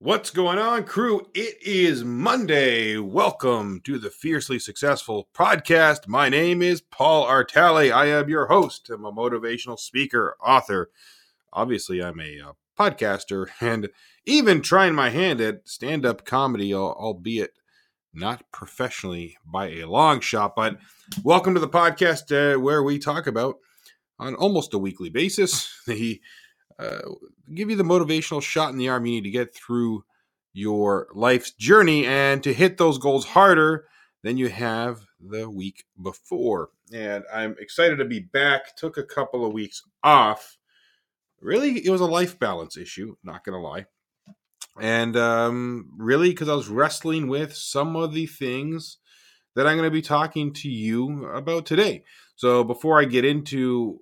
What's going on, crew? It is Monday. Welcome to the Fiercely Successful podcast. My name is Paul Artale. I am your host. I'm a motivational speaker, author. Obviously, I'm a uh, podcaster and even trying my hand at stand up comedy, albeit not professionally by a long shot. But welcome to the podcast uh, where we talk about, on almost a weekly basis, the uh, give you the motivational shot in the arm you need to get through your life's journey and to hit those goals harder than you have the week before. And I'm excited to be back. Took a couple of weeks off. Really, it was a life balance issue, not going to lie. And um, really, because I was wrestling with some of the things that I'm going to be talking to you about today. So before I get into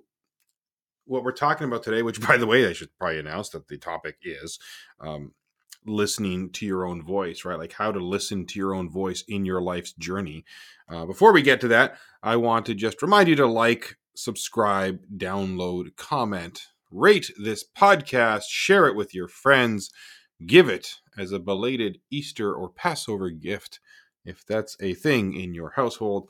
what we're talking about today, which by the way, I should probably announce that the topic is um, listening to your own voice, right? Like how to listen to your own voice in your life's journey. Uh, before we get to that, I want to just remind you to like, subscribe, download, comment, rate this podcast, share it with your friends, give it as a belated Easter or Passover gift if that's a thing in your household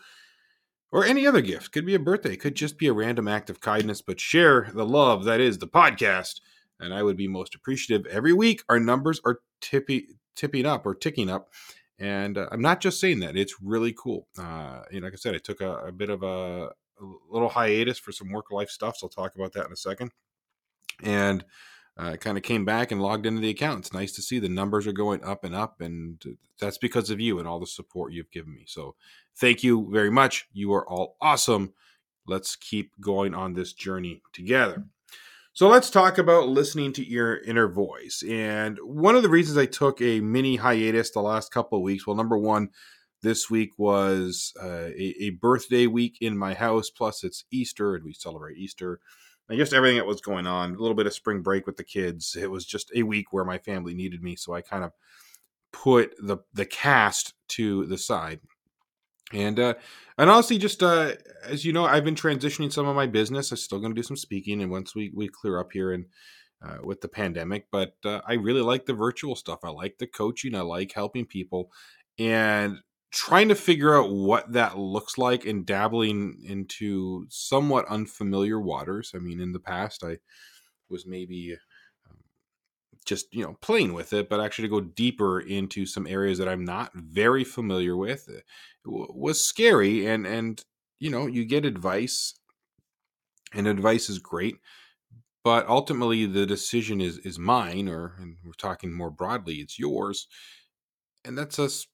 or any other gift. Could be a birthday, could just be a random act of kindness, but share the love that is the podcast. And I would be most appreciative. Every week, our numbers are tippy, tipping up or ticking up. And uh, I'm not just saying that; it's really cool. Uh, you know, like I said, I took a, a bit of a, a, little hiatus for some work life stuff. So I'll talk about that in a second. And uh, kind of came back and logged into the account. It's nice to see the numbers are going up and up, and that's because of you and all the support you've given me. So thank you very much. You are all awesome. Let's keep going on this journey together. So let's talk about listening to your inner voice. And one of the reasons I took a mini hiatus the last couple of weeks, well, number one, this week was uh, a, a birthday week in my house, plus it's Easter, and we celebrate Easter and just everything that was going on. A little bit of spring break with the kids. It was just a week where my family needed me, so I kind of put the the cast to the side. And uh, and honestly, just uh, as you know, I've been transitioning some of my business. I'm still going to do some speaking, and once we we clear up here and uh, with the pandemic, but uh, I really like the virtual stuff. I like the coaching. I like helping people, and trying to figure out what that looks like and dabbling into somewhat unfamiliar waters. I mean, in the past, I was maybe um, just you know playing with it, but actually to go deeper into some areas that I'm not very familiar with uh, was scary. And and you know, you get advice, and advice is great. But ultimately, the decision is is mine, or and we're talking more broadly, it's yours, and that's us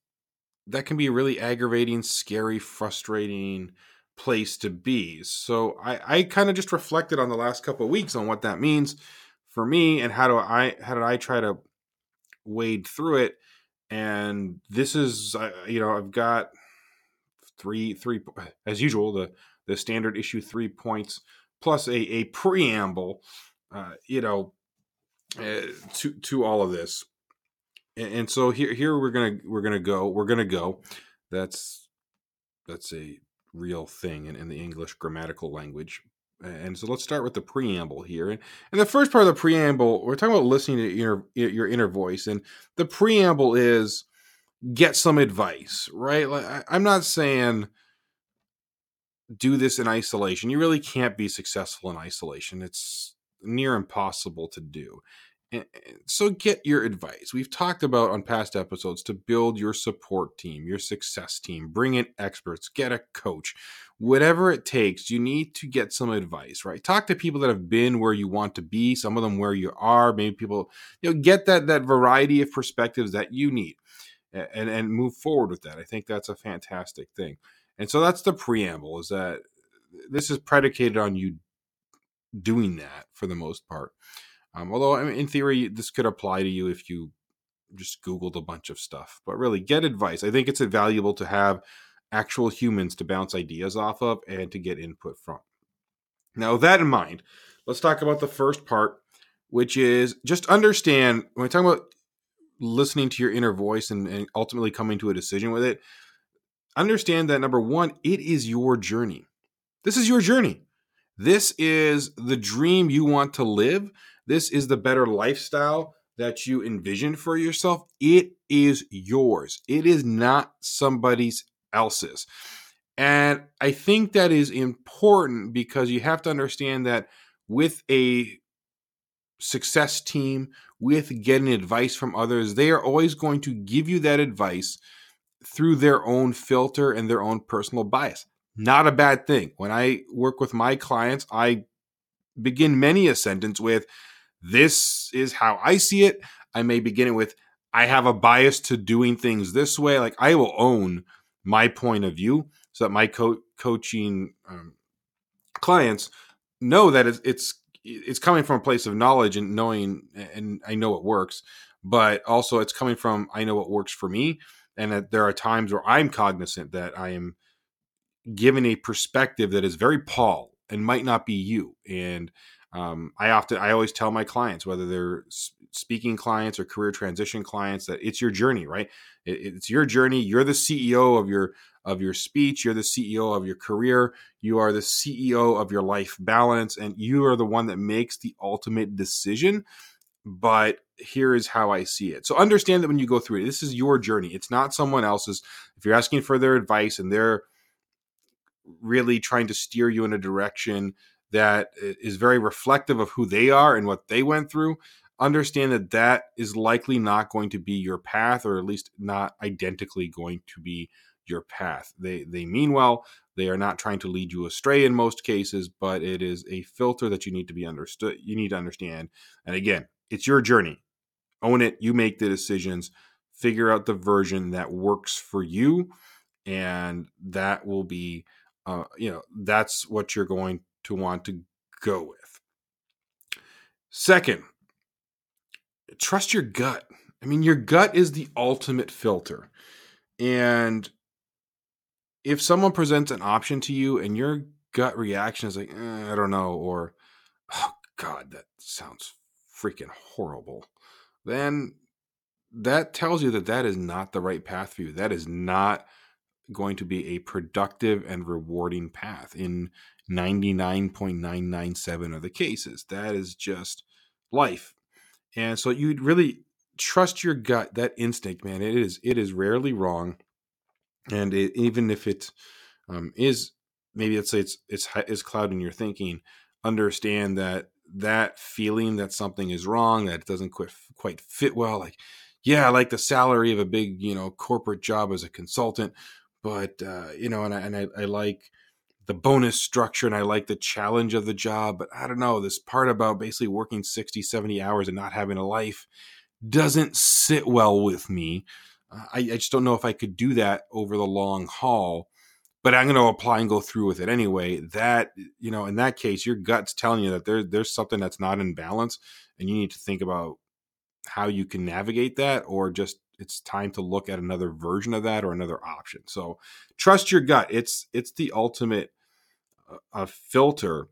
that can be a really aggravating, scary, frustrating place to be. So I, I kind of just reflected on the last couple of weeks on what that means for me and how do I how did I try to wade through it. And this is you know I've got three three as usual the the standard issue three points plus a a preamble uh, you know uh, to to all of this and, so here here we're gonna we're gonna go we're gonna go. That's that's a real thing in, in the english grammatical language. And so let's start with the preamble here. And, and the first part of the preamble we're talking about listening to your your inner voice and the preamble is get some advice right? Like I, i'm not saying do this in isolation. You really can't be successful in isolation. It's near impossible to do so get your advice. We've talked about on past episodes to build your support team, your success team, bring in experts, get a coach. Whatever it takes, you need to get some advice, right? Talk to people that have been where you want to be, some of them where you are, maybe people, you know, get that that variety of perspectives that you need and and move forward with that. I think that's a fantastic thing. And so that's the preamble is that this is predicated on you doing that for the most part. Um, although, I mean, in theory, this could apply to you if you just Googled a bunch of stuff. But really, get advice. I think it's valuable to have actual humans to bounce ideas off of and to get input from. Now, with that in mind, let's talk about the first part, which is just understand when we talk about listening to your inner voice and, and ultimately coming to a decision with it, understand that number one, it is your journey. This is your journey. This is the dream you want to live. This is the better lifestyle that you envision for yourself, it is yours. It is not somebody's else's. And I think that is important because you have to understand that with a success team, with getting advice from others, they are always going to give you that advice through their own filter and their own personal bias. Not a bad thing. When I work with my clients, I begin many a sentence with, This is how I see it. I may begin it with, I have a bias to doing things this way. Like I will own my point of view so that my co- coaching um, clients know that it's, it's it's coming from a place of knowledge and knowing and I know it works, but also it's coming from I know what works for me and that there are times where I'm cognizant that I am given a perspective that is very Paul and might not be you. And um, I often, I always tell my clients, whether they're speaking clients or career transition clients, that it's your journey, right? It, it's your journey. You're the CEO of your of your speech. You're the CEO of your career. You are the CEO of your life balance, and you are the one that makes the ultimate decision. But here is how I see it. So understand that when you go through it, this is your journey. It's not someone else's. If you're asking for their advice and they're really trying to steer you in a direction that is very reflective of who they are and what they went through, understand that that is likely not going to be your path or at least not identically going to be your path. They they mean well. They are not trying to lead you astray in most cases, but it is a filter that you need to be understood. You need to understand. And again, it's your journey. Own it. You make the decisions. Figure out the version that works for you, and that will be uh, you know, that's what you're going to want to go with. Second, trust your gut. I mean, your gut is the ultimate filter. And if someone presents an option to you and your gut reaction is like, eh, I don't know, or, oh, God, that sounds freaking horrible, then that tells you that that is not the right path for you. That is not going to be a productive and rewarding path in 99.997 of the cases. That is just life. And so you'd really trust your gut, that instinct, man. It is it is rarely wrong. And it, even if it um, is maybe let's say it's it's is clouding your thinking, understand that that feeling that something is wrong, that it doesn't quite quite fit well, like yeah, I like the salary of a big, you know, corporate job as a consultant, but uh, you know, and I, and I, I like the bonus structure and I like the challenge of the job, but I don't know, this part about basically working 60, 70 hours and not having a life doesn't sit well with me. Uh, I, I, just don't know if I could do that over the long haul, but I'm going to apply and go through with it anyway. That, you know, in that case, your gut's telling you that there, there's something that's not in balance and you need to think about how you can navigate that or just it's time to look at another version of that or another option. So trust your gut. It's it's the ultimate uh, filter.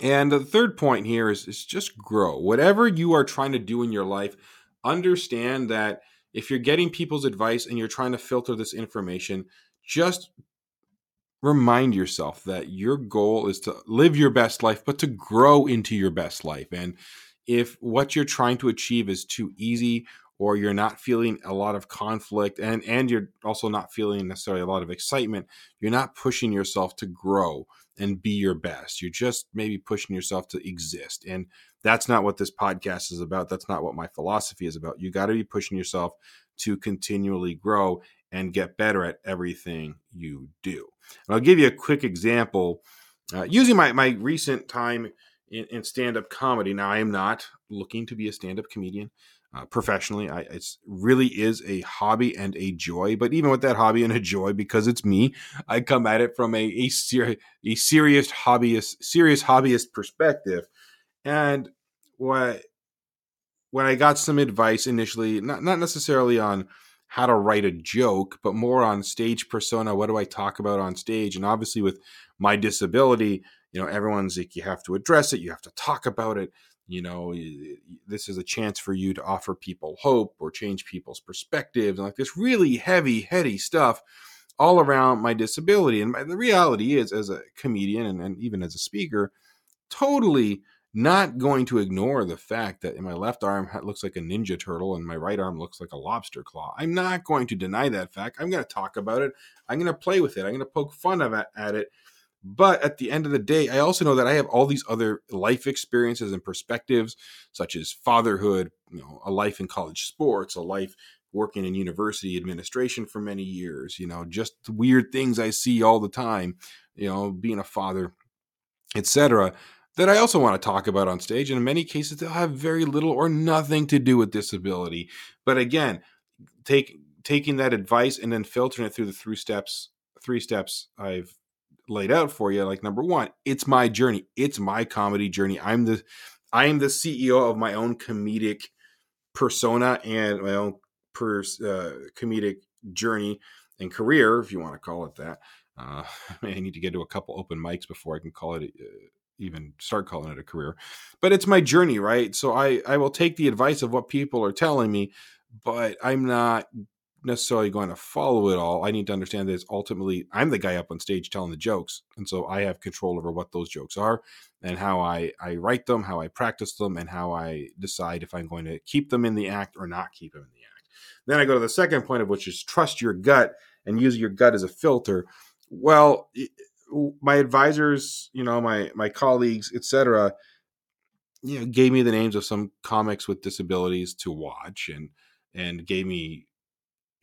And the third point here is, is just grow. Whatever you are trying to do in your life, understand that if you're getting people's advice and you're trying to filter this information, just remind yourself that your goal is to live your best life, but to grow into your best life. And if what you're trying to achieve is too easy or you're not feeling a lot of conflict and and you're also not feeling necessarily a lot of excitement you're not pushing yourself to grow and be your best. You're just maybe pushing yourself to exist and that's not what this podcast is about. That's not what my philosophy is about. You got to be pushing yourself to continually grow and get better at everything you do. And i'll give you a quick example uh, using my, my recent time in, in stand-up comedy. Now i am not looking to be a stand-up comedian uh, professionally. I, it really is a hobby and a joy. But even with that hobby and a joy, because it's me, I come at it from a a, ser- a serious hobbyist serious hobbyist perspective. And what when I got some advice initially, not not necessarily on how to write a joke, but more on stage persona. What do I talk about on stage? And obviously, with my disability, you know, everyone's like, you have to address it, you have to talk about it you know this is a chance for you to offer people hope or change people's perspectives and like this really heavy heady stuff all around my disability and the reality is as a comedian and, and even as a speaker totally not going to ignore the fact that my left arm looks like a ninja turtle and my right arm looks like a lobster claw. I'm not going to deny that fact. I'm going to talk about it. I'm going to play with it. I'm going to poke fun of at it. But at the end of the day, I also know that I have all these other life experiences and perspectives, such as fatherhood, you know, a life in college sports, a life working in university administration for many years, you know, just weird things I see all the time, you know, being a father, etc that I also want to talk about on stage. And in many cases, they'll have very little or nothing to do with disability. But again, take taking that advice and then filtering it through the three steps, three steps I've laid out for you. Like number one, it's my journey. It's my comedy journey. I'm the I am the CEO of my own comedic persona and my own per, uh, comedic journey and career, if you want to call it that. Uh, I need to get to a couple open mics before I can call it uh, even start calling it a career but it's my journey right so i i will take the advice of what people are telling me but i'm not necessarily going to follow it all i need to understand that it's ultimately i'm the guy up on stage telling the jokes and so i have control over what those jokes are and how i i write them how i practice them and how i decide if i'm going to keep them in the act or not keep them in the act then i go to the second point of which is trust your gut and use your gut as a filter well my advisors, you know, my my colleagues, etc., you know, gave me the names of some comics with disabilities to watch and and gave me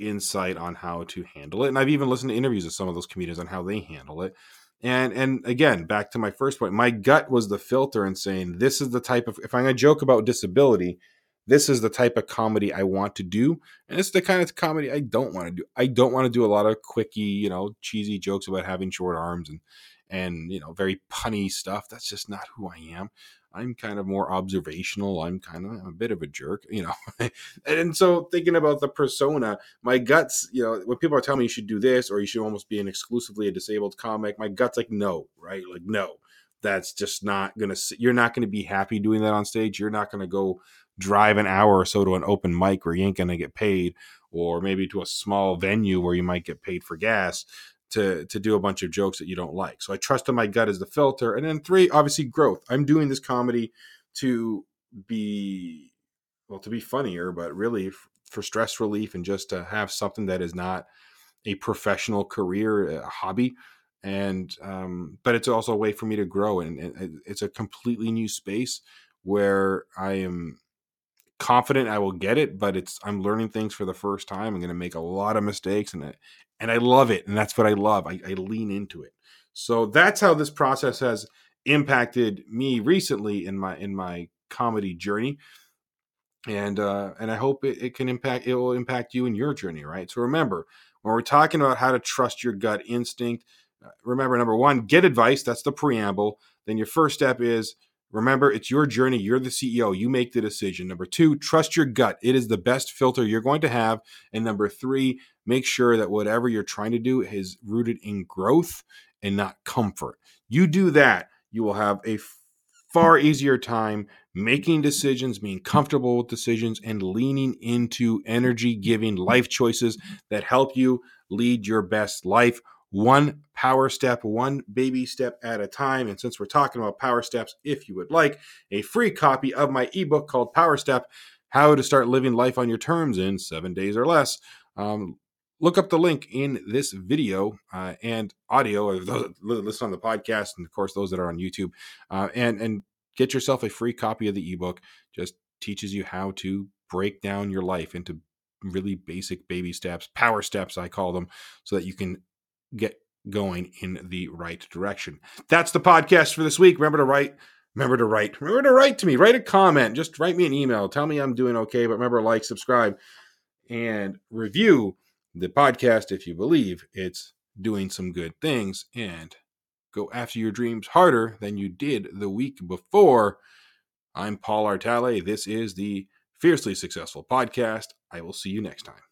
insight on how to handle it. And I've even listened to interviews of some of those comedians on how they handle it. And and again, back to my first point, my gut was the filter and saying this is the type of if I'm gonna joke about disability, this is the type of comedy I want to do, and it's the kind of comedy I don't want to do. I don't want to do a lot of quickie, you know, cheesy jokes about having short arms and and you know very punny stuff. That's just not who I am. I'm kind of more observational. I'm kind of I'm a bit of a jerk, you know. and so thinking about the persona, my guts, you know, when people are telling me you should do this or you should almost be an exclusively a disabled comic, my guts like no, right? Like no. That's just not going to you're not going to be happy doing that on stage. You're not going to go drive an hour or so to an open mic where you ain't going to get paid, or maybe to a small venue where you might get paid for gas to to do a bunch of jokes that you don't like. So I trusted my gut as the filter. And then three, obviously growth. I'm doing this comedy to be well to be funnier, but really f- for stress relief and just to have something that is not a professional career, a hobby. And um, but it's also a way for me to grow, and, and it's a completely new space where I am confident I will get it, but it's I'm learning things for the first time. I'm going to make a lot of mistakes, and and I love it, and that's what I love. I, I lean into it. So that's how this process has impacted me recently in my in my comedy journey, and uh, and I hope it, it can impact it will impact you in your journey. Right. So remember when we're talking about how to trust your gut instinct. Uh, remember, number one, get advice. That's the preamble. Then your first step is Remember, it's your journey. You're the CEO. You make the decision. Number two, trust your gut. It is the best filter you're going to have. And number three, make sure that whatever you're trying to do is rooted in growth and not comfort. You do that, you will have a far easier time making decisions, being comfortable with decisions, and leaning into energy giving life choices that help you lead your best life one power step, one baby step at a time. And since we're talking about power steps, if you would like a free copy of my ebook called Power Step How to Start Living Life on Your Terms in Seven Days or Less, um, look up the link in this video uh, and audio, or those listen on the podcast, and of course, those that are on YouTube, uh, and, and get yourself a free copy of the ebook. Just teaches you how to break down your life into really basic baby steps, power steps, I call them, so that you can get going in the right direction. That's the podcast for this week. Remember to write. Remember to write. Remember to write to me. Write a comment. Just write me an email. Tell me I'm doing okay. But remember, like, subscribe, and review the podcast if you believe it's doing some good things. And go after your dreams harder than you did the week before. I'm Paul Artale. This is the Fiercely Successful Podcast. I will see you next time.